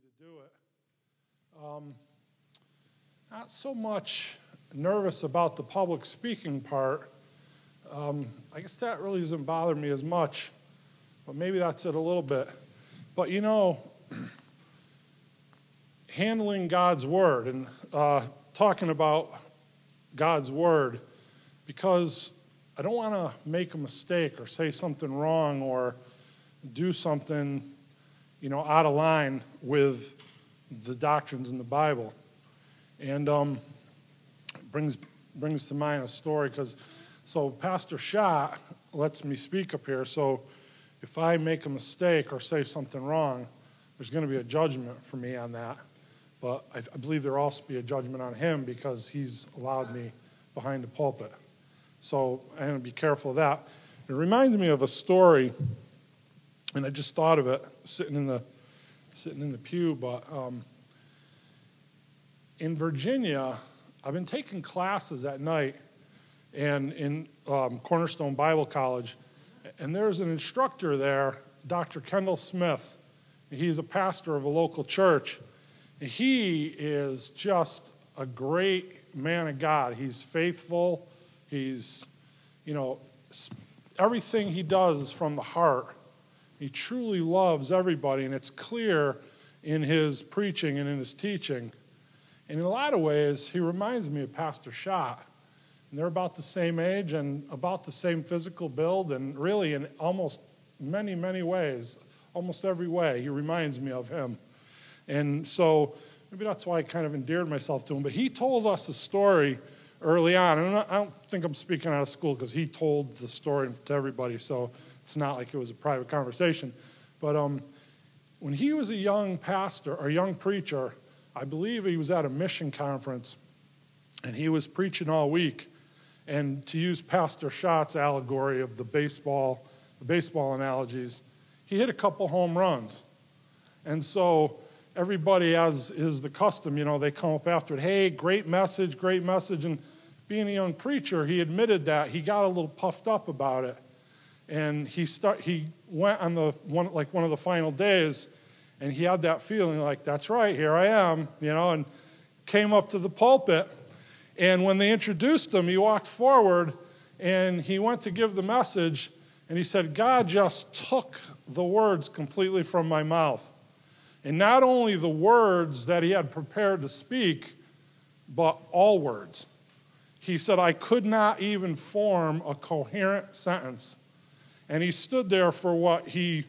to do it. Um, not so much nervous about the public speaking part. Um, I guess that really doesn't bother me as much, but maybe that's it a little bit. But you know, handling God's word and uh, talking about God's word, because I don't want to make a mistake or say something wrong or do something, you know, out of line with the doctrines in the Bible. And um, brings brings to mind a story because so Pastor Schott lets me speak up here. So if I make a mistake or say something wrong, there's going to be a judgment for me on that. But I, I believe there'll also be a judgment on him because he's allowed me behind the pulpit. So I'm going to be careful of that. It reminds me of a story, and I just thought of it sitting in the sitting in the pew. But um, in Virginia, I've been taking classes at night, and in um, Cornerstone Bible College, and there's an instructor there, Dr. Kendall Smith. He's a pastor of a local church. He is just a great man of God. He's faithful. He's, you know, everything he does is from the heart. He truly loves everybody, and it's clear in his preaching and in his teaching. And in a lot of ways, he reminds me of Pastor Schott. And they're about the same age and about the same physical build, and really, in almost many, many ways, almost every way, he reminds me of him. And so maybe that's why I kind of endeared myself to him. But he told us a story early on. And I don't think I'm speaking out of school because he told the story to everybody, so it's not like it was a private conversation. But um, when he was a young pastor or young preacher, I believe he was at a mission conference and he was preaching all week. And to use Pastor Schott's allegory of the baseball, the baseball analogies, he hit a couple home runs. And so everybody, as is the custom, you know, they come up after it. Hey, great message, great message. And being a young preacher, he admitted that he got a little puffed up about it. And he start, he went on the one like one of the final days, and he had that feeling like, that's right, here I am, you know, and came up to the pulpit. And when they introduced him, he walked forward and he went to give the message, and he said, God just took the words completely from my mouth. And not only the words that he had prepared to speak, but all words. He said, I could not even form a coherent sentence. And he stood there for what he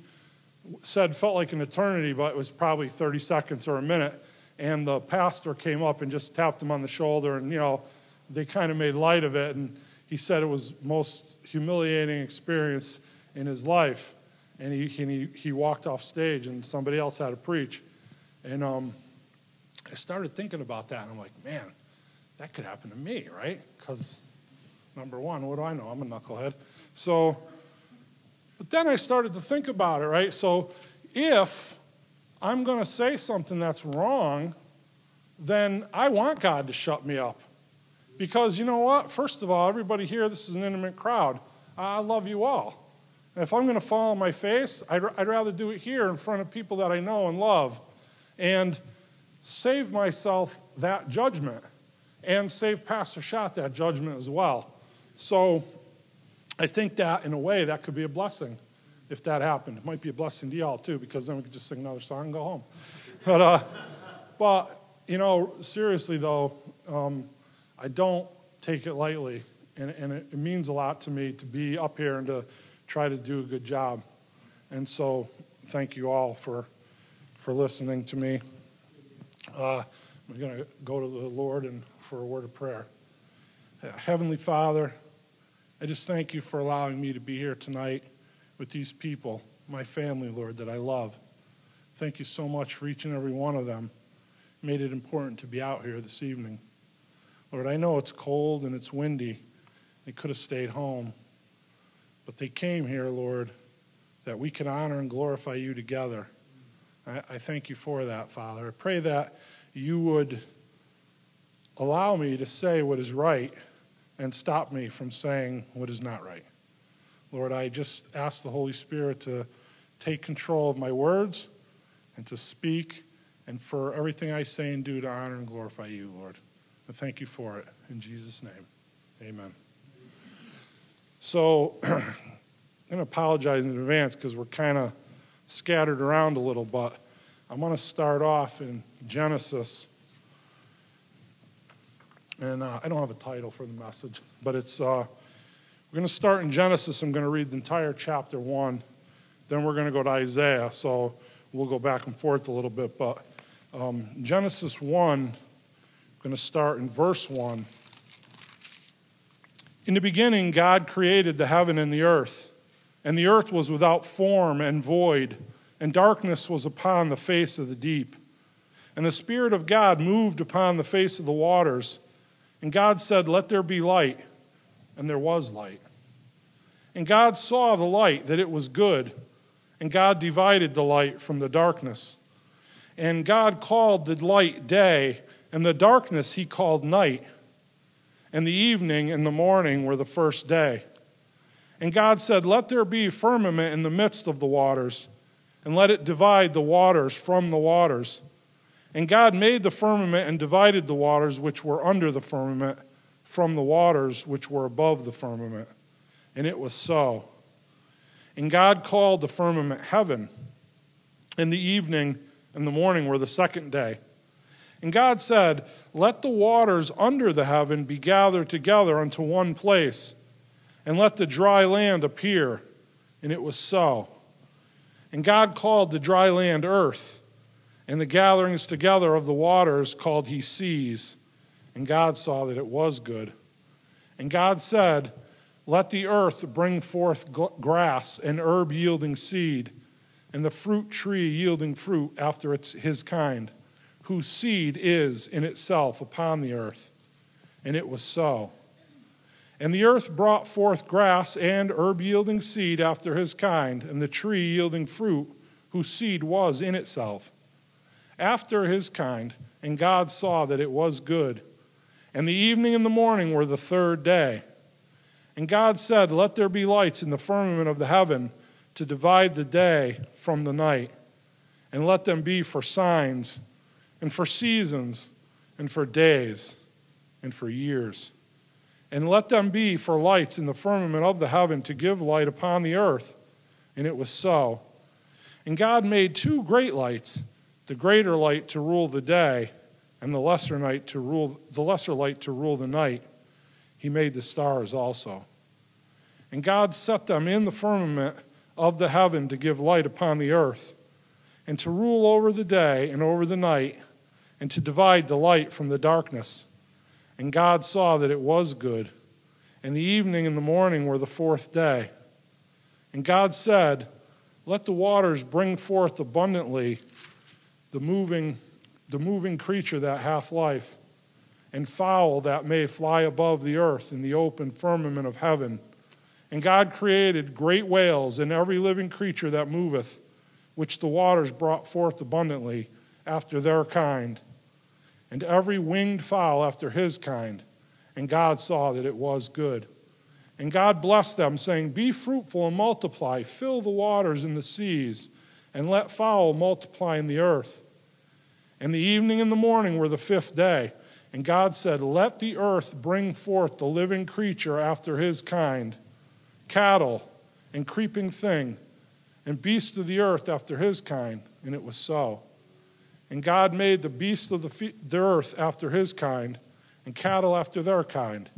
said felt like an eternity, but it was probably 30 seconds or a minute. And the pastor came up and just tapped him on the shoulder, and, you know, they kind of made light of it. And he said it was most humiliating experience in his life and he, he, he walked off stage and somebody else had to preach. And um, I started thinking about that and I'm like, man, that could happen to me, right? Because number one, what do I know? I'm a knucklehead. So, but then I started to think about it, right? So if I'm going to say something that's wrong, then I want God to shut me up. Because you know what? First of all, everybody here, this is an intimate crowd. I love you all. And if I'm going to fall on my face, I'd, I'd rather do it here in front of people that I know and love and save myself that judgment and save Pastor Schott that judgment as well. So I think that in a way that could be a blessing if that happened. It might be a blessing to y'all too because then we could just sing another song and go home. But, uh, but you know, seriously though, um, I don't take it lightly. And, and it, it means a lot to me to be up here and to try to do a good job. And so, thank you all for, for listening to me. Uh, I'm going to go to the Lord and for a word of prayer. Heavenly Father, I just thank you for allowing me to be here tonight with these people, my family, Lord, that I love. Thank you so much for each and every one of them. Made it important to be out here this evening. Lord, I know it's cold and it's windy. They could have stayed home. But they came here, Lord, that we can honor and glorify you together. I, I thank you for that, Father. I pray that you would allow me to say what is right and stop me from saying what is not right. Lord, I just ask the Holy Spirit to take control of my words and to speak and for everything I say and do to honor and glorify you, Lord. And thank you for it. In Jesus' name, amen. So I'm going to apologize in advance because we're kind of scattered around a little, but I'm going to start off in Genesis. And uh, I don't have a title for the message, but it's uh, we're going to start in Genesis. I'm going to read the entire chapter one. Then we're going to go to Isaiah. So we'll go back and forth a little bit. But um, Genesis 1, I'm going to start in verse 1. In the beginning, God created the heaven and the earth, and the earth was without form and void, and darkness was upon the face of the deep. And the Spirit of God moved upon the face of the waters. And God said, Let there be light. And there was light. And God saw the light, that it was good. And God divided the light from the darkness. And God called the light day, and the darkness he called night. And the evening and the morning were the first day. And God said, Let there be firmament in the midst of the waters, and let it divide the waters from the waters. And God made the firmament and divided the waters which were under the firmament from the waters which were above the firmament. And it was so. And God called the firmament heaven. And the evening and the morning were the second day. And God said, Let the waters under the heaven be gathered together unto one place, and let the dry land appear. And it was so. And God called the dry land earth, and the gatherings together of the waters called he seas. And God saw that it was good. And God said, Let the earth bring forth grass and herb yielding seed, and the fruit tree yielding fruit after its, his kind, whose seed is in itself upon the earth. And it was so. And the earth brought forth grass and herb yielding seed after his kind, and the tree yielding fruit, whose seed was in itself after his kind. And God saw that it was good. And the evening and the morning were the third day. And God said, Let there be lights in the firmament of the heaven to divide the day from the night, and let them be for signs, and for seasons, and for days, and for years. And let them be for lights in the firmament of the heaven to give light upon the earth. And it was so. And God made two great lights the greater light to rule the day and the lesser night to rule the lesser light to rule the night. He made the stars also. And god set them in the firmament of the heaven to give light upon the earth and to rule over the day and over the night and to divide the light from the darkness. And god saw that it was good. And the evening and the morning were the fourth day. And god said let the waters bring forth abundantly the moving the moving creature that hath life, and fowl that may fly above the earth in the open firmament of heaven. And God created great whales and every living creature that moveth, which the waters brought forth abundantly after their kind, and every winged fowl after his kind. And God saw that it was good. And God blessed them, saying, Be fruitful and multiply, fill the waters and the seas, and let fowl multiply in the earth. And the evening and the morning were the fifth day. And God said, Let the earth bring forth the living creature after his kind, cattle and creeping thing, and beasts of the earth after his kind. And it was so. And God made the beasts of the, the earth after his kind, and cattle after their kind,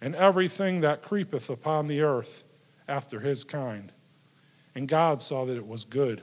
and everything that creepeth upon the earth after his kind. And God saw that it was good.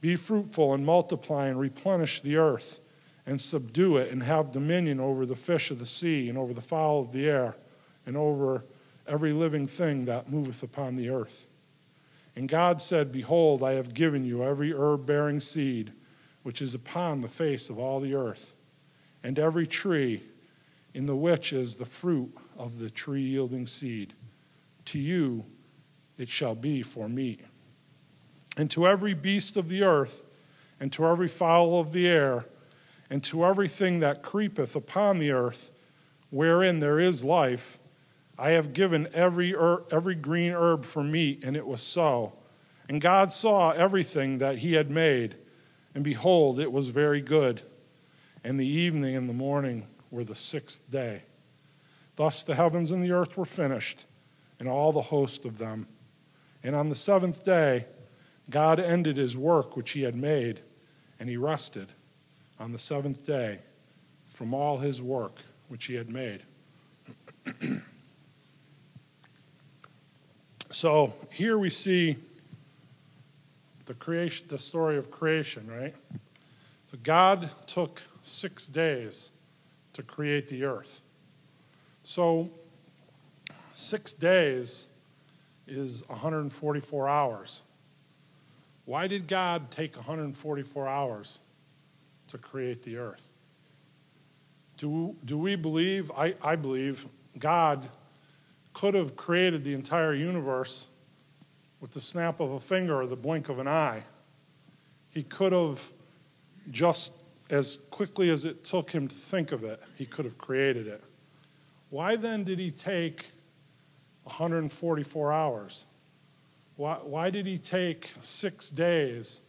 be fruitful and multiply and replenish the earth and subdue it and have dominion over the fish of the sea and over the fowl of the air and over every living thing that moveth upon the earth. And God said, Behold, I have given you every herb bearing seed which is upon the face of all the earth, and every tree in the which is the fruit of the tree yielding seed. To you it shall be for meat. And to every beast of the earth, and to every fowl of the air, and to everything that creepeth upon the earth, wherein there is life, I have given every, er, every green herb for meat, and it was so. And God saw everything that he had made, and behold, it was very good. And the evening and the morning were the sixth day. Thus the heavens and the earth were finished, and all the host of them. And on the seventh day, God ended his work which he had made, and he rested on the seventh day from all his work which he had made. so here we see the creation the story of creation, right? So God took 6 days to create the earth. So 6 days is 144 hours. Why did God take 144 hours to create the earth? Do, do we believe, I, I believe, God could have created the entire universe with the snap of a finger or the blink of an eye? He could have just as quickly as it took him to think of it, he could have created it. Why then did he take 144 hours? Why, why did he take six days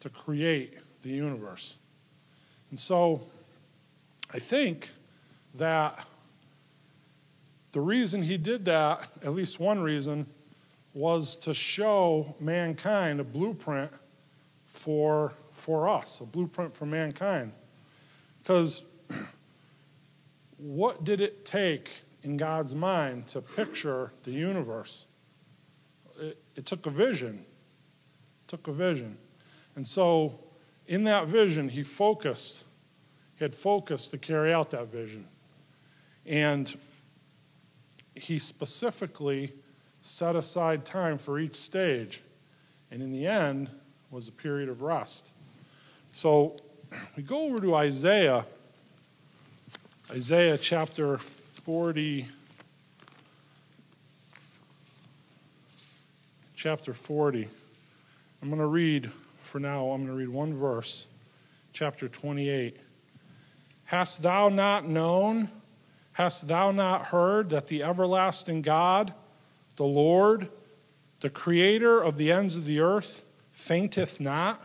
to create the universe? And so I think that the reason he did that, at least one reason, was to show mankind a blueprint for, for us, a blueprint for mankind. Because what did it take in God's mind to picture the universe? It, took a vision. It took a vision. And so, in that vision, he focused. He had focused to carry out that vision. And he specifically set aside time for each stage. And in the end, was a period of rest. So we go over to Isaiah, Isaiah chapter 40. Chapter 40. I'm going to read, for now, I'm going to read one verse, chapter 28. Hast thou not known, hast thou not heard that the everlasting God, the Lord, the creator of the ends of the earth, fainteth not,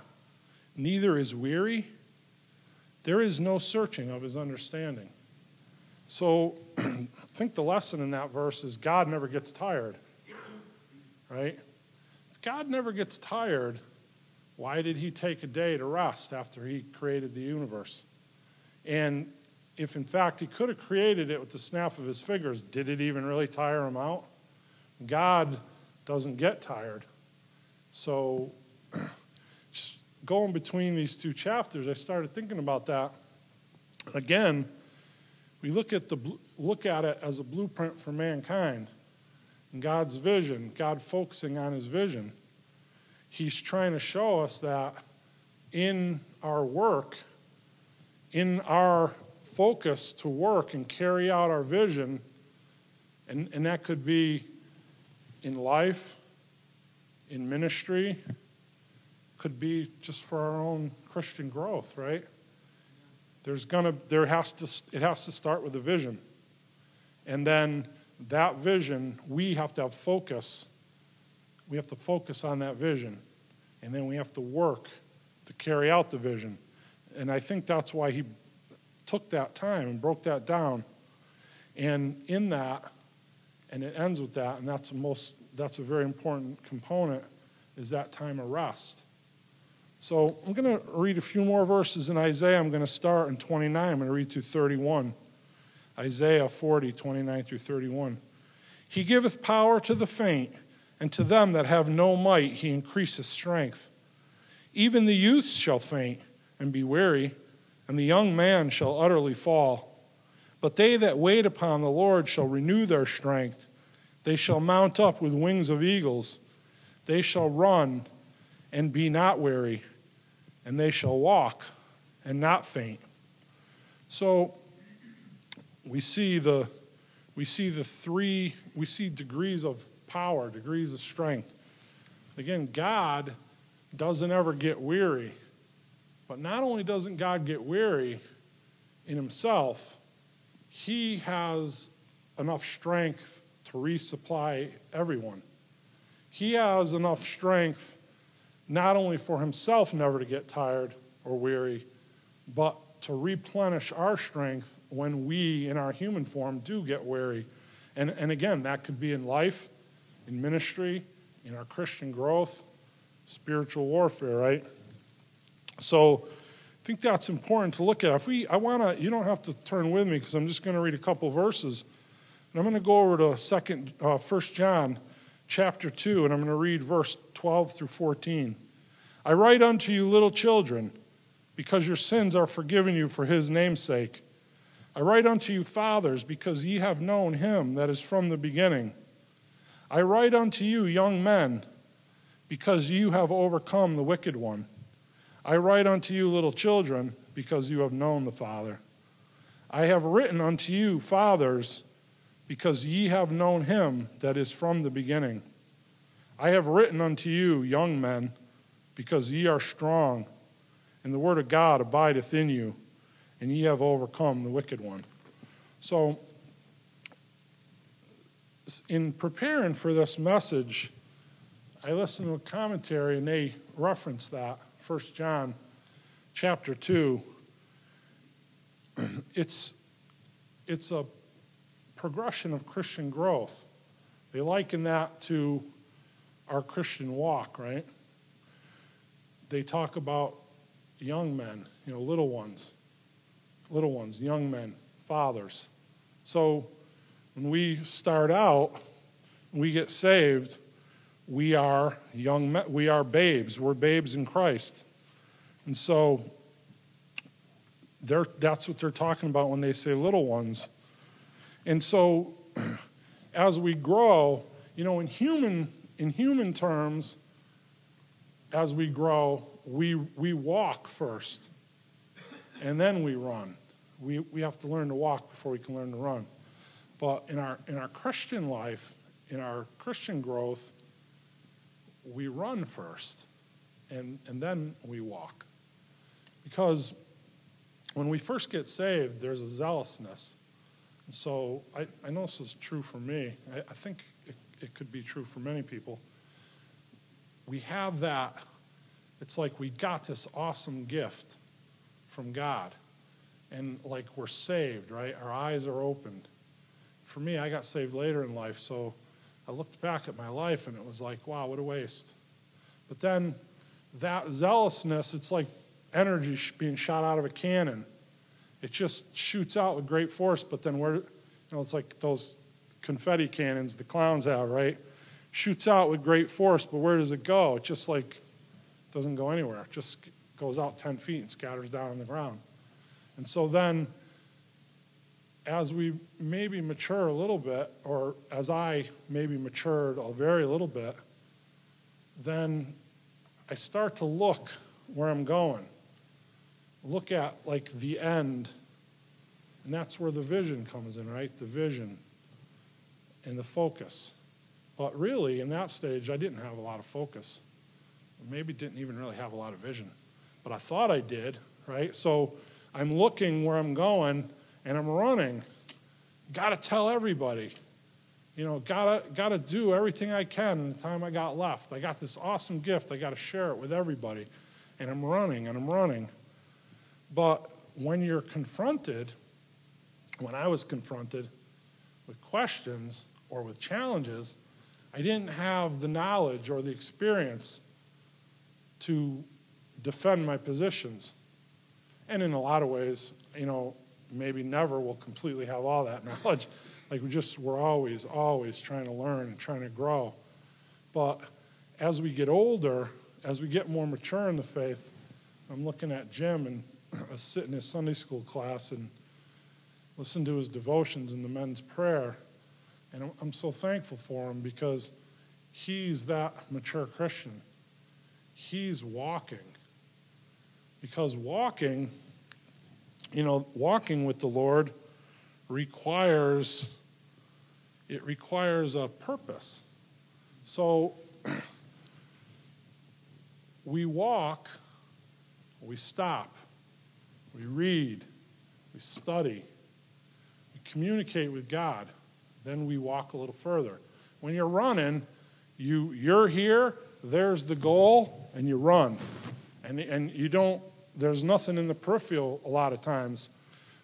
neither is weary? There is no searching of his understanding. So I think the lesson in that verse is God never gets tired, right? God never gets tired, why did he take a day to rest after he created the universe? And if in fact he could have created it with the snap of his fingers, did it even really tire him out? God doesn't get tired. So, just going between these two chapters, I started thinking about that. Again, we look at, the, look at it as a blueprint for mankind. God's vision, God focusing on his vision. He's trying to show us that in our work, in our focus to work and carry out our vision, and, and that could be in life, in ministry, could be just for our own Christian growth, right? There's gonna there has to it has to start with a vision. And then that vision, we have to have focus. We have to focus on that vision. And then we have to work to carry out the vision. And I think that's why he took that time and broke that down. And in that, and it ends with that, and that's a most that's a very important component, is that time of rest. So I'm going to read a few more verses in Isaiah. I'm going to start in 29. I'm going to read through 31. Isaiah 40, 29 through 31. He giveth power to the faint, and to them that have no might he increaseth strength. Even the youths shall faint and be weary, and the young man shall utterly fall. But they that wait upon the Lord shall renew their strength. They shall mount up with wings of eagles. They shall run and be not weary, and they shall walk and not faint. So we see the we see the three we see degrees of power, degrees of strength. Again, God doesn't ever get weary. But not only doesn't God get weary in himself, he has enough strength to resupply everyone. He has enough strength not only for himself never to get tired or weary, but to replenish our strength when we, in our human form, do get weary. And, and again, that could be in life, in ministry, in our Christian growth, spiritual warfare, right? So I think that's important to look at. If we, I want to, you don't have to turn with me because I'm just going to read a couple verses. And I'm going to go over to second, uh, 1 John chapter 2, and I'm going to read verse 12 through 14. I write unto you, little children, because your sins are forgiven you for his name's sake. I write unto you, fathers, because ye have known him that is from the beginning. I write unto you, young men, because you have overcome the wicked one. I write unto you, little children, because you have known the Father. I have written unto you, fathers, because ye have known him that is from the beginning. I have written unto you, young men, because ye are strong, and the word of God abideth in you, and ye have overcome the wicked one. So, in preparing for this message, I listened to a commentary and they reference that, 1 John chapter 2. It's, it's a progression of Christian growth. They liken that to our Christian walk, right? They talk about young men, you know, little ones, little ones, young men, fathers. So when we start out, we get saved we are young men, we are babes. We're babes in Christ. And so that's what they're talking about when they say little ones. And so as we grow, you know, in human in human terms, as we grow, we we walk first and then we run. We we have to learn to walk before we can learn to run. But in our in our Christian life, in our Christian growth, we run first and, and then we walk. Because when we first get saved, there's a zealousness. And so I, I know this is true for me. I, I think it, it could be true for many people. We have that, it's like we got this awesome gift from God. And like we're saved, right? Our eyes are opened. For me, I got saved later in life, so I looked back at my life and it was like, wow, what a waste. But then that zealousness, it's like energy being shot out of a cannon. It just shoots out with great force, but then where, you know, it's like those confetti cannons the clowns have, right? Shoots out with great force, but where does it go? It just like doesn't go anywhere. It just goes out 10 feet and scatters down on the ground. And so then as we maybe mature a little bit, or as I maybe matured a very little bit, then I start to look where I'm going. Look at like the end. And that's where the vision comes in, right? The vision and the focus. But really, in that stage, I didn't have a lot of focus. Maybe didn't even really have a lot of vision. But I thought I did, right? So I'm looking where I'm going and I'm running. Got to tell everybody. You know, gotta gotta do everything I can in the time I got left. I got this awesome gift. I got to share it with everybody, and I'm running and I'm running. But when you're confronted, when I was confronted with questions or with challenges, I didn't have the knowledge or the experience to defend my positions. And in a lot of ways, you know, maybe never will completely have all that knowledge. Like we just, we're always, always trying to learn and trying to grow. But as we get older, as we get more mature in the faith, I'm looking at Jim and I sit in his Sunday school class and listen to his devotions in the men's prayer. And I'm so thankful for him because he's that mature Christian. He's walking. Because walking, you know, walking with the Lord requires it requires a purpose. So we walk, we stop, we read, we study, we communicate with God, then we walk a little further. When you're running, you, you're here, there's the goal, and you run. And, and you don't, there's nothing in the peripheral a lot of times.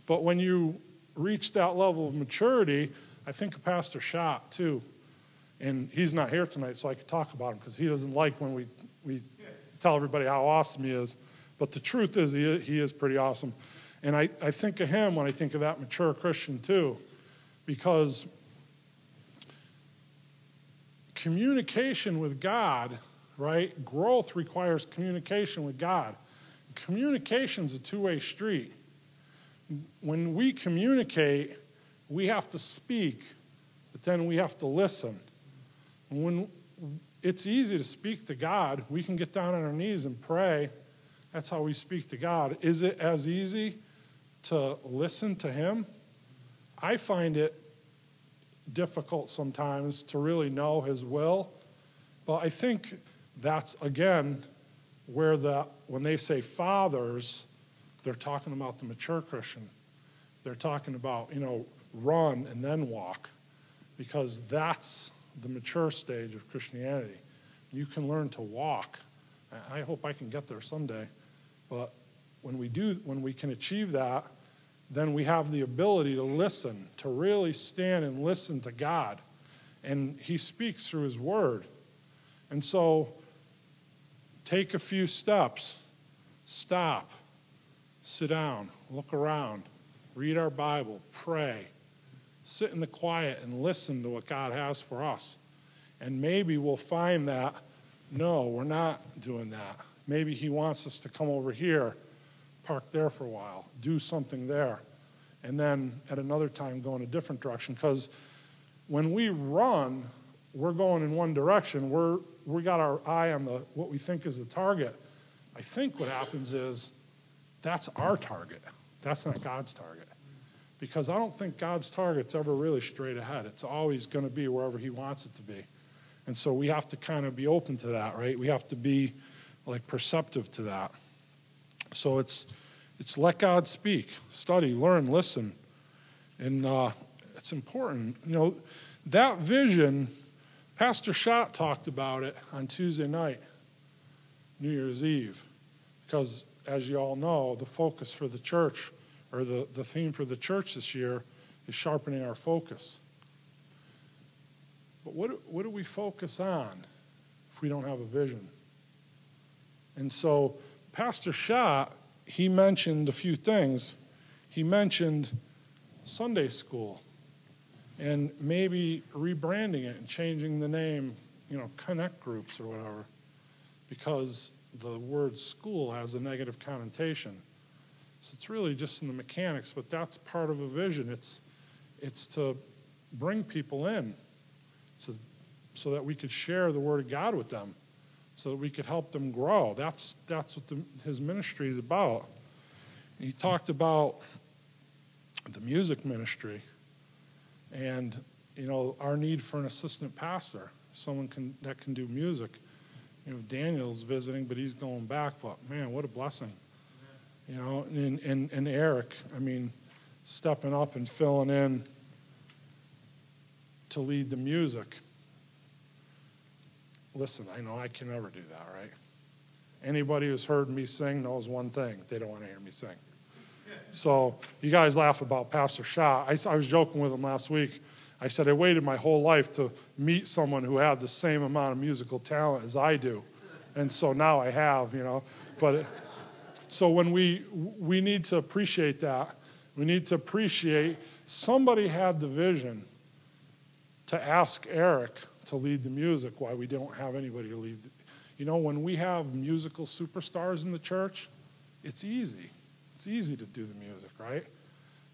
But when you reach that level of maturity, I think of Pastor Schott too. And he's not here tonight, so I could talk about him because he doesn't like when we, we tell everybody how awesome he is. But the truth is, he, he is pretty awesome. And I, I think of him when I think of that mature Christian too, because communication with God, right? Growth requires communication with God. Communication is a two way street. When we communicate, we have to speak, but then we have to listen. And when it's easy to speak to God, we can get down on our knees and pray. That's how we speak to God. Is it as easy to listen to Him? I find it difficult sometimes to really know His will. But I think that's, again, where the, when they say fathers, they're talking about the mature Christian. They're talking about, you know, run and then walk, because that's the mature stage of Christianity. You can learn to walk. I hope I can get there someday. But when we do, when we can achieve that, then we have the ability to listen, to really stand and listen to God. And He speaks through His Word. And so, take a few steps, stop, sit down, look around, read our Bible, pray, sit in the quiet and listen to what God has for us. And maybe we'll find that, no, we're not doing that. Maybe He wants us to come over here, park there for a while, do something there, and then at another time go in a different direction. Because when we run, we're going in one direction. We're, we got our eye on the, what we think is the target. I think what happens is that's our target. That's not God's target because I don't think God's target's ever really straight ahead. It's always going to be wherever He wants it to be. And so we have to kind of be open to that, right? We have to be like perceptive to that. So it's it's let God speak, study, learn, listen, and uh, it's important. You know, that vision. Pastor Schott talked about it on Tuesday night, New Year's Eve, because as you all know, the focus for the church or the, the theme for the church this year is sharpening our focus. But what, what do we focus on if we don't have a vision? And so, Pastor Schott, he mentioned a few things. He mentioned Sunday school and maybe rebranding it and changing the name, you know, connect groups or whatever, because the word school has a negative connotation. So it's really just in the mechanics, but that's part of a vision. It's, it's to bring people in so, so that we could share the Word of God with them, so that we could help them grow. That's, that's what the, his ministry is about. He talked about the music ministry and you know our need for an assistant pastor, someone can, that can do music. You know, Daniel's visiting, but he's going back. But man, what a blessing! You know, and, and, and Eric, I mean, stepping up and filling in to lead the music. Listen, I know I can never do that, right? Anybody who's heard me sing knows one thing they don't want to hear me sing. So you guys laugh about Pastor Schott. I, I was joking with him last week. I said, I waited my whole life to meet someone who had the same amount of musical talent as I do. And so now I have, you know. But. So when we we need to appreciate that. We need to appreciate somebody had the vision to ask Eric to lead the music why we don't have anybody to lead. The, you know, when we have musical superstars in the church, it's easy. It's easy to do the music, right?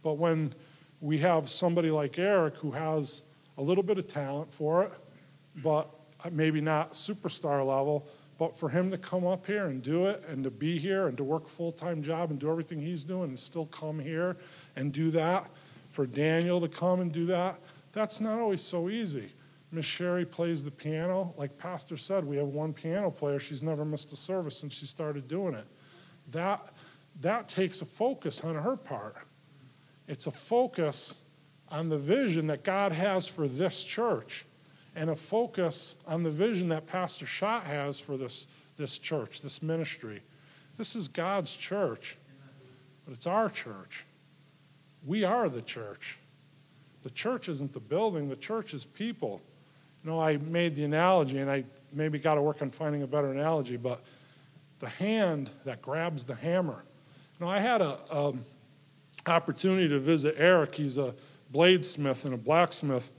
But when we have somebody like Eric who has a little bit of talent for it, but maybe not superstar level, But for him to come up here and do it and to be here and to work a full time job and do everything he's doing and still come here and do that, for Daniel to come and do that, that's not always so easy. Miss Sherry plays the piano. Like Pastor said, we have one piano player. She's never missed a service since she started doing it. That, that takes a focus on her part. It's a focus on the vision that God has for this church and a focus on the vision that Pastor Schott has for this, this church, this ministry. This is God's church, but it's our church. We are the church. The church isn't the building, the church is people. You know, I made the analogy, and I maybe got to work on finding a better analogy, but the hand that grabs the hammer. Know, I had a, um, opportunity to visit Eric. He's a bladesmith and a blacksmith,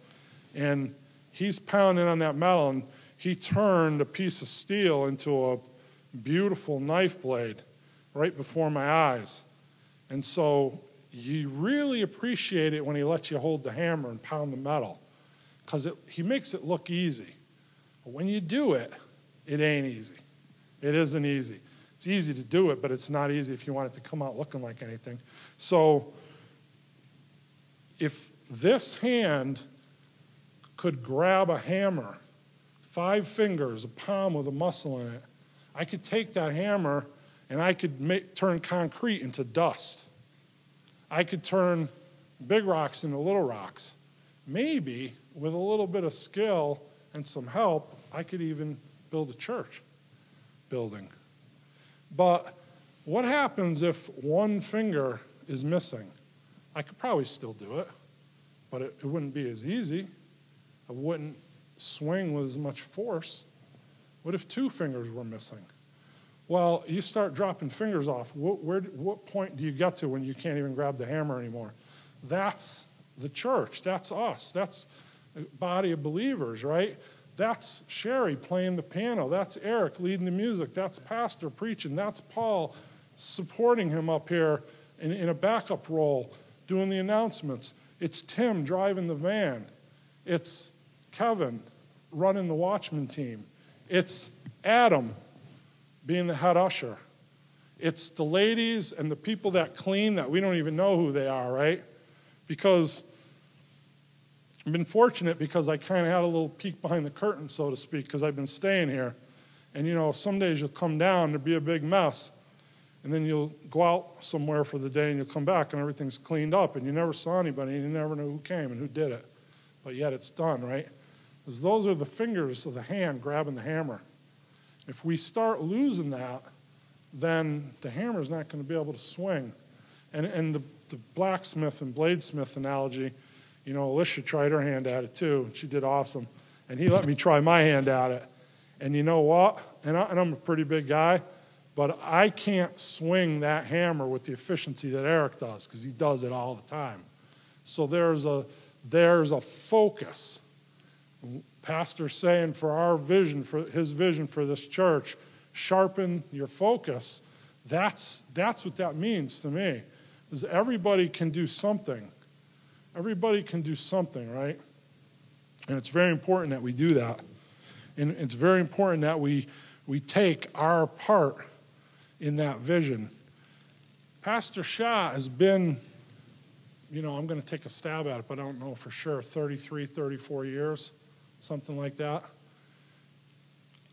and he's pounding on that metal, and he turned a piece of steel into a beautiful knife blade right before my eyes. And so you really appreciate it when he lets you hold the hammer and pound the metal because he makes it look easy. But when you do it, it ain't easy. It isn't easy. It's easy to do it, but it's not easy if you want it to come out looking like anything. So if this hand could grab a hammer, five fingers, a palm with a muscle in it, I could take that hammer and I could make, turn concrete into dust. I could turn big rocks into little rocks. Maybe with a little bit of skill and some help, I could even build a church building. But what happens if one finger is missing? I could probably still do it, but it, it wouldn't be as easy. I wouldn't swing with as much force. What if two fingers were missing? Well, you start dropping fingers off. What, where, what point do you get to when you can't even grab the hammer anymore? That's the church. That's us. That's a body of believers, right? That's Sherry playing the piano. That's Eric leading the music. That's Pastor preaching. That's Paul supporting him up here in, in a backup role, doing the announcements. It's Tim driving the van. It's Kevin running the watchman team. It's Adam being the head usher. It's the ladies and the people that clean that we don't even know who they are, right? Because I've been fortunate because I kind of had a little peek behind the curtain, so to speak, because I've been staying here. And you know, some days you'll come down, there'll be a big mess, and then you'll go out somewhere for the day and you'll come back and everything's cleaned up, and you never saw anybody and you never know who came and who did it. But yet it's done, right? Because those are the fingers of the hand grabbing the hammer. If we start losing that, then the hammer's not going to be able to swing. And, and the, the blacksmith and bladesmith analogy, you know, Alicia tried her hand at it too. She did awesome. And he let me try my hand at it. And you know what? And, I, and I'm a pretty big guy, but I can't swing that hammer with the efficiency that Eric does because he does it all the time. So there's a, there's a focus. Pastor saying for our vision, for his vision for this church, sharpen your focus. That's, that's what that means to me. Is everybody can do something. Everybody can do something, right? And it's very important that we do that. And it's very important that we, we take our part in that vision. Pastor Schott has been, you know, I'm going to take a stab at it, but I don't know for sure, 33, 34 years, something like that.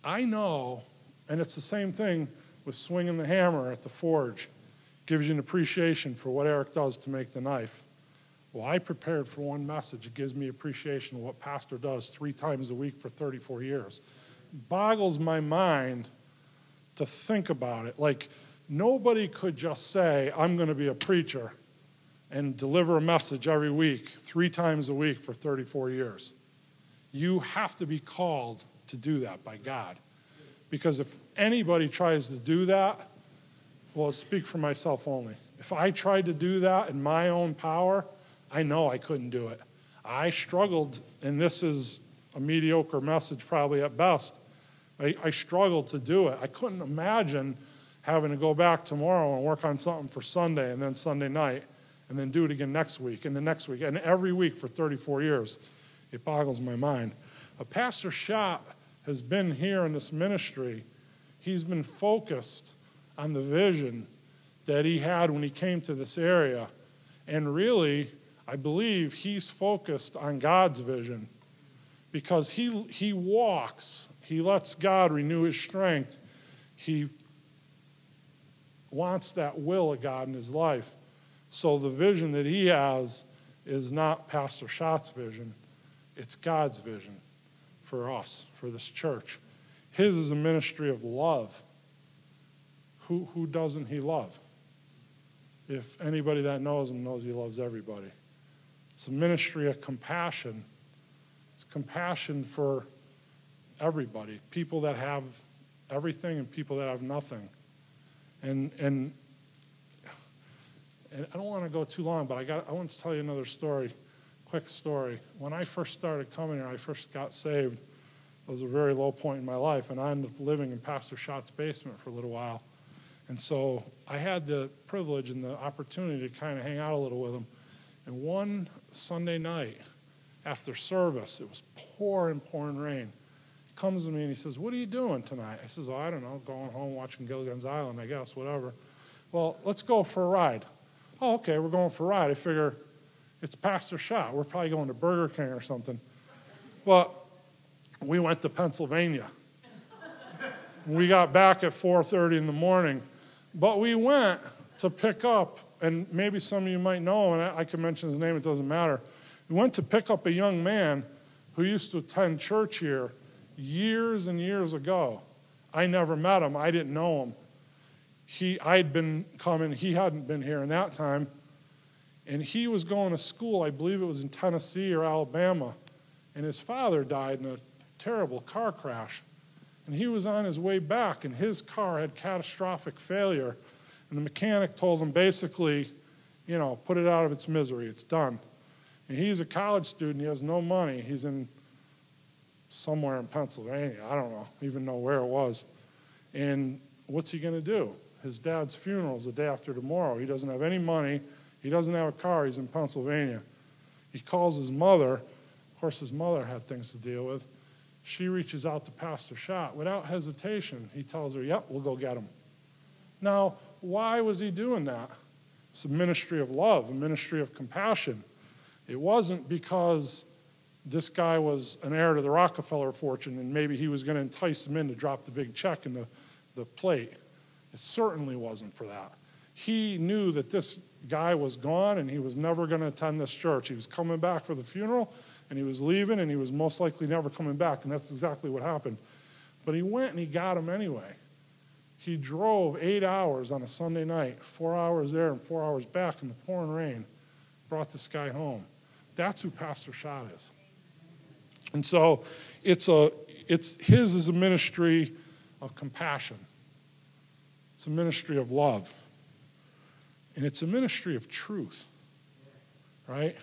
I know, and it's the same thing with swinging the hammer at the forge, gives you an appreciation for what Eric does to make the knife. Well, I prepared for one message. It gives me appreciation of what Pastor does three times a week for 34 years. Boggles my mind to think about it. Like, nobody could just say, I'm going to be a preacher and deliver a message every week, three times a week for 34 years. You have to be called to do that by God. Because if anybody tries to do that, well, I'll speak for myself only. If I tried to do that in my own power, I know I couldn't do it. I struggled, and this is a mediocre message probably at best. I, I, struggled to do it. I couldn't imagine having to go back tomorrow and work on something for Sunday and then Sunday night and then do it again next week and the next week and every week for 34 years. It boggles my mind. A pastor Schott has been here in this ministry He's been focused on the vision that he had when he came to this area. And really, I believe he's focused on God's vision because he, he walks, he lets God renew his strength. He wants that will of God in his life. So the vision that he has is not Pastor Schott's vision, it's God's vision for us, for this church. His is a ministry of love. Who, who doesn't he love? If anybody that knows him knows he loves everybody. It's a ministry of compassion. It's compassion for everybody, people that have everything and people that have nothing. And, and, and I don't want to go too long, but I, got, I want to tell you another story, quick story. When I first started coming here, I first got saved. It was a very low point in my life, and I ended up living in Pastor Schott's basement for a little while. And so I had the privilege and the opportunity to kind of hang out a little with him. And one Sunday night after service, it was pouring, pouring rain. He comes to me and he says, What are you doing tonight? I says, Oh, I don't know, going home watching Gilligan's Island, I guess, whatever. Well, let's go for a ride. Oh, okay, we're going for a ride. I figure it's Pastor Schott. We're probably going to Burger King or something. Well, we went to Pennsylvania. we got back at 4:30 in the morning but we went to pick up, and maybe some of you might know, and I, I can mention his name, it doesn't matter. We went to pick up a young man who used to attend church here years and years ago. I never met him, I didn't know him. He, I'd been coming, he hadn't been here in that time. And he was going to school, I believe it was in Tennessee or Alabama. And his father died in a terrible car crash. And he was on his way back, and his car had catastrophic failure. And the mechanic told him basically, you know, put it out of its misery, it's done. And he's a college student, he has no money. He's in somewhere in Pennsylvania, I don't know, even know where it was. And what's he going to do? His dad's funeral is the day after tomorrow. He doesn't have any money, he doesn't have a car, he's in Pennsylvania. He calls his mother. Of course, his mother had things to deal with. She reaches out to Pastor Schott. Without hesitation, he tells her, Yep, we'll go get him. Now, why was he doing that? It's a ministry of love, a ministry of compassion. It wasn't because this guy was an heir to the Rockefeller fortune and maybe he was going to entice him in to drop the big check in the, the plate. It certainly wasn't for that. He knew that this guy was gone and he was never going to attend this church. He was coming back for the funeral and he was leaving and he was most likely never coming back, and that's exactly what happened. But he went and he got him anyway. He drove eight hours on a Sunday night, four hours there and four hours back in the pouring rain, brought this guy home. That's who Pastor Schott is. And so it's a it's his is a ministry of compassion. It's a ministry of love. And it's a ministry of truth. Right?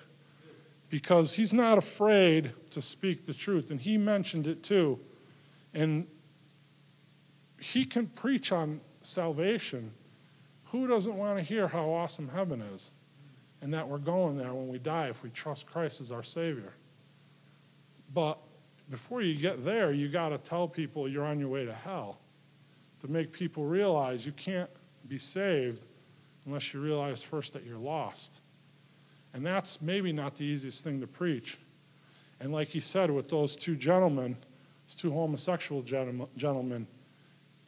because he's not afraid to speak the truth. And he mentioned it too. And he can preach on salvation. Who doesn't want to hear how awesome heaven is and that we're going there when we die if we trust Christ as our Savior? But before you get there, you got to tell people you're on your way to hell to make people realize you can't be saved unless you realize first that you're lost. And that's maybe not the easiest thing to preach. And like he said with those two gentlemen, those two homosexual gentlemen,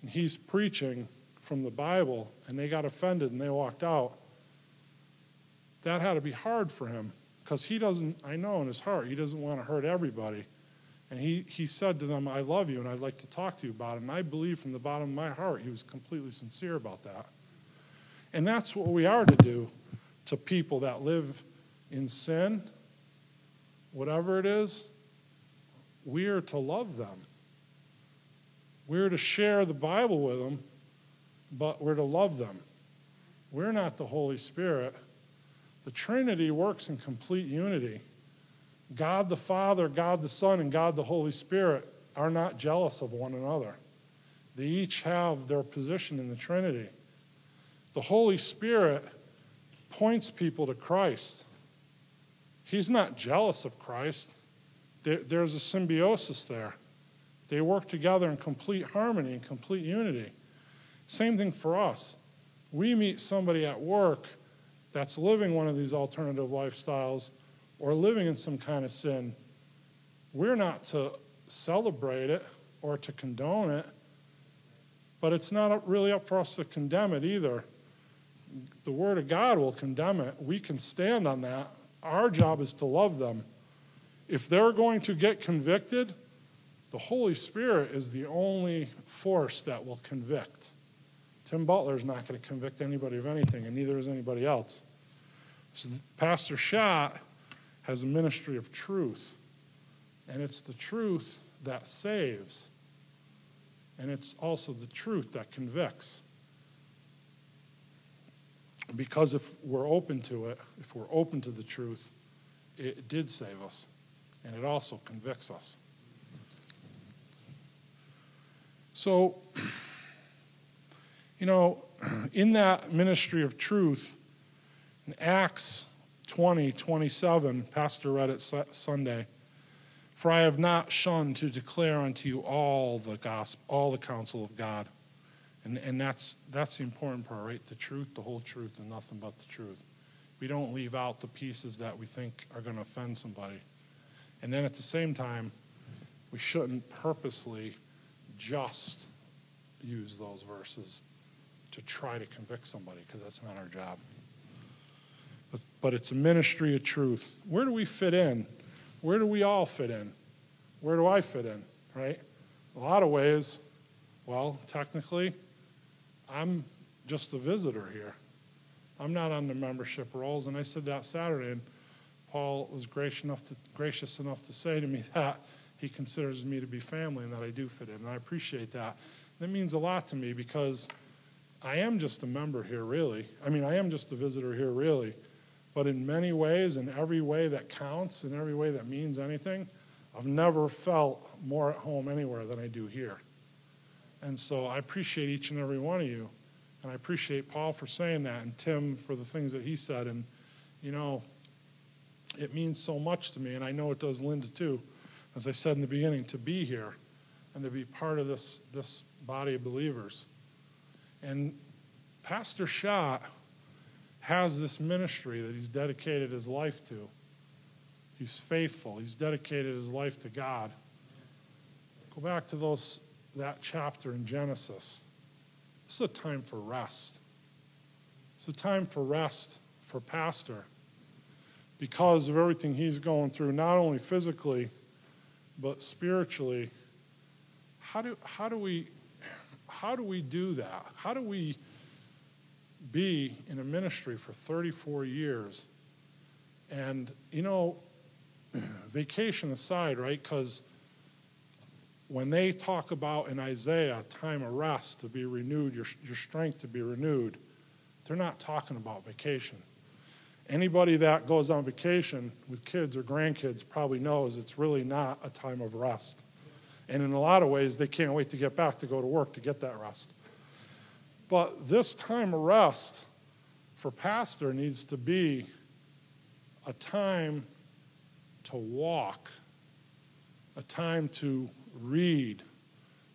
and he's preaching from the Bible, and they got offended and they walked out. That had to be hard for him because he doesn't, I know in his heart, he doesn't want to hurt everybody. And he, he said to them, I love you and I'd like to talk to you about it. And I believe from the bottom of my heart he was completely sincere about that. And that's what we are to do to people that live in sin, whatever it is, we are to love them. We're to share the Bible with them, but we're to love them. We're not the Holy Spirit. The Trinity works in complete unity. God the Father, God the Son, and God the Holy Spirit are not jealous of one another. They each have their position in the Trinity. The Holy Spirit points people to Christ. He's not jealous of Christ. There, there's a symbiosis there. They work together in complete harmony and complete unity. Same thing for us. We meet somebody at work that's living one of these alternative lifestyles or living in some kind of sin. We're not to celebrate it or to condone it, but it's not really up for us to condemn it either. The Word of God will condemn it. We can stand on that. Our job is to love them. If they're going to get convicted, the Holy Spirit is the only force that will convict. Tim Butler is not going to convict anybody of anything, and neither is anybody else. So Pastor Schott has a ministry of truth, and it's the truth that saves, and it's also the truth that convicts. Because if we're open to it, if we're open to the truth, it did save us, and it also convicts us. So, you know, in that ministry of truth, in Acts 20, 27, Pastor read it Sunday. For I have not shunned to declare unto you all the gospel, all the counsel of God. And, and that's, that's the important part, right? The truth, the whole truth, and nothing but the truth. We don't leave out the pieces that we think are going to offend somebody. And then at the same time, we shouldn't purposely just use those verses to try to convict somebody because that's not our job. But, but it's a ministry of truth. Where do we fit in? Where do we all fit in? Where do I fit in, right? A lot of ways, well, technically, I'm just a visitor here. I'm not on the membership rolls, and I said that Saturday, and Paul was gracious enough to, gracious enough to say to me that he considers me to be family and that I do fit in, and I appreciate that. That means a lot to me because I am just a member here, really. I mean, I am just a visitor here, really. But in many ways, in every way that counts, in every way that means anything, I've never felt more at home anywhere than I do here. And so I appreciate each and every one of you. And I appreciate Paul for saying that and Tim for the things that he said. And, you know, it means so much to me. And I know it does Linda too, as I said in the beginning, to be here and to be part of this, this body of believers. And Pastor Schott has this ministry that he's dedicated his life to. He's faithful. He's dedicated his life to God. Go back to those that chapter in Genesis. This is a time for rest. It's a time for rest for Pastor because of everything he's going through, not only physically, but spiritually. How do, how do we how do we do that? How do we be in a ministry for 34 years? And, you know, vacation aside, right? Because when they talk about in Isaiah time of rest to be renewed, your, your strength to be renewed, they're not talking about vacation. Anybody that goes on vacation with kids or grandkids probably knows it's really not a time of rest. And in a lot of ways, they can't wait to get back to go to work to get that rest. But this time of rest for pastor needs to be a time to walk, a time to read,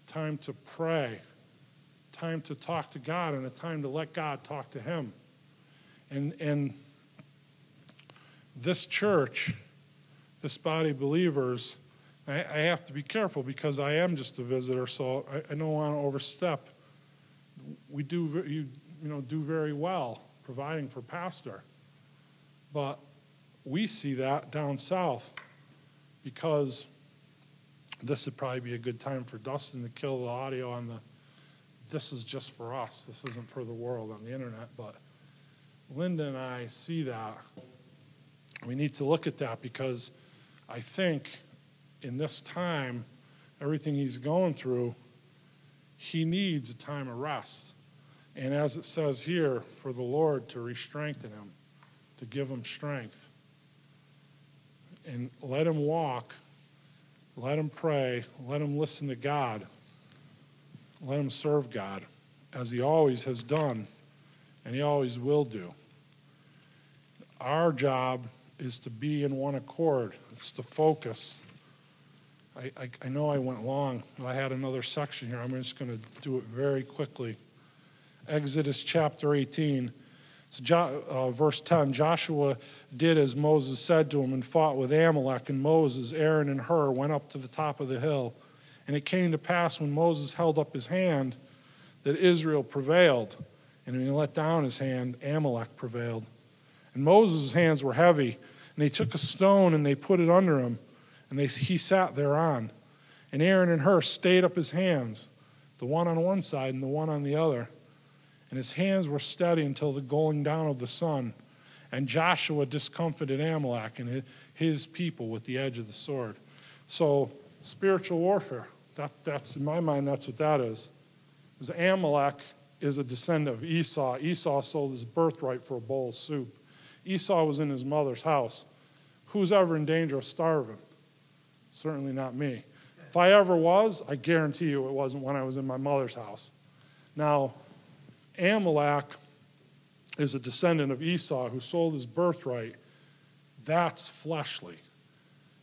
time to pray, time to talk to God, and a time to let God talk to him. And, and this church, this body of believers, I, I have to be careful because I am just a visitor, so I, I don't want to overstep. We do, you, you know, do very well providing for pastor, but we see that down south because this would probably be a good time for Dustin to kill the audio on the. This is just for us. This isn't for the world on the internet, but Linda and I see that. We need to look at that because I think in this time, everything he's going through, he needs a time of rest. And as it says here, for the Lord to re strengthen him, to give him strength. And let him walk, let him pray, let him listen to God, let him serve God as he always has done and he always will do. Our job is to be in one accord, it's to focus I, I, I know I went long. I had another section here. I'm just going to do it very quickly. Exodus chapter 18. So, uh, verse 10 Joshua did as Moses said to him and fought with Amalek, and Moses, Aaron, and Hur went up to the top of the hill. And it came to pass when Moses held up his hand that Israel prevailed. And when he let down his hand, Amalek prevailed. And Moses' hands were heavy, and they took a stone and they put it under him, and they, he sat thereon. And Aaron and Hur stayed up his hands, the one on one side and the one on the other. And his hands were steady until the going down of the sun. And Joshua discomfited Amalek and his people with the edge of the sword. So, spiritual warfare. That, that's in my mind, that's what that is. Because Amalek is a descendant of Esau. Esau sold his birthright for a bowl of soup. Esau was in his mother's house. Who's ever in danger of starving? Certainly not me. If I ever was, I guarantee you it wasn't when I was in my mother's house. Now, Amalek is a descendant of Esau who sold his birthright. That's fleshly.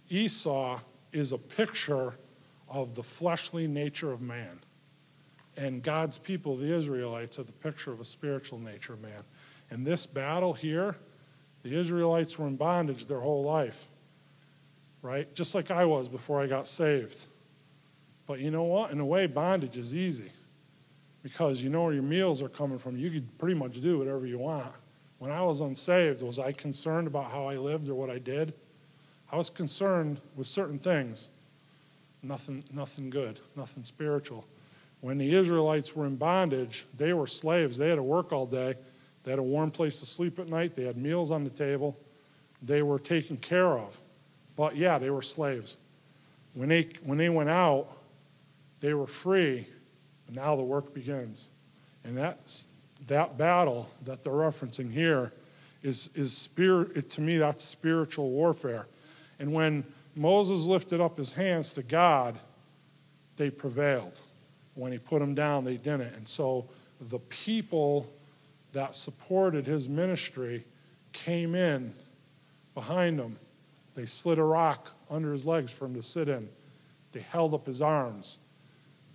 Esau is a picture of the fleshly nature of man. And God's people, the Israelites, are the picture of a spiritual nature of man. And this battle here, the Israelites were in bondage their whole life, right? Just like I was before I got saved. But you know what? In a way, bondage is easy because you know where your meals are coming from. You could pretty much do whatever you want. When I was unsaved, was I concerned about how I lived or what I did? I was concerned with certain things. Nothing, nothing good, nothing spiritual. When the Israelites were in bondage, they were slaves. They had to work all day. They had a warm place to sleep at night. They had meals on the table. They were taken care of. But yeah, they were slaves. When they, when they went out, they were free. And now the work begins. And that, that battle that they're referencing here is, is spirit, to me, that's spiritual warfare. And when Moses lifted up his hands to God, they prevailed. When he put them down, they didn't. And so the people that supported his ministry came in behind him. They slid a rock under his legs for him to sit in. They held up his arms.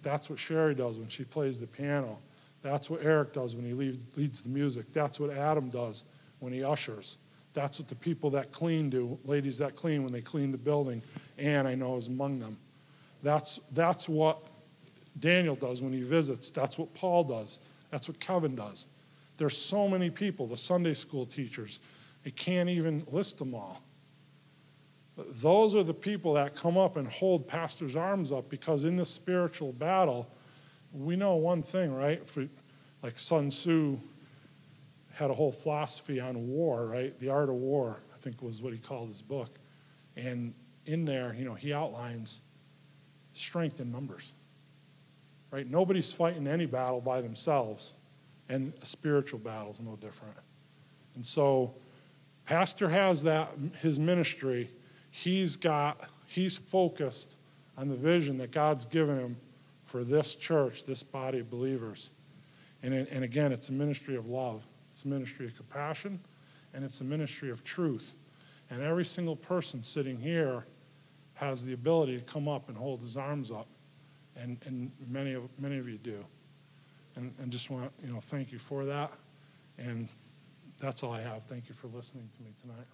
That's what Sherry does when she plays the piano. That's what Eric does when he leads, leads the music. That's what Adam does when he ushers. That's what the people that clean do, ladies that clean when they clean the building. Anne, I know, is among them. That's, that's what Daniel does when he visits. That's what Paul does. That's what Kevin does. There's so many people, the Sunday school teachers, I can't even list them all. Those are the people that come up and hold pastor's arms up because in this spiritual battle, we know one thing, right? Like Sun Tzu had a whole philosophy on war, right? The art of war, I think was what he called his book. And in there, you know, he outlines strength in numbers right? Nobody's fighting any battle by themselves, and spiritual battle's no different. And so, pastor has that his ministry. He's got he's focused on the vision that God's given him for this church, this body of believers. And, and again, it's a ministry of love, it's a ministry of compassion, and it's a ministry of truth. And every single person sitting here has the ability to come up and hold his arms up and, and many, of, many of you do. And, and just want you know, thank you for that. And that's all I have. Thank you for listening to me tonight.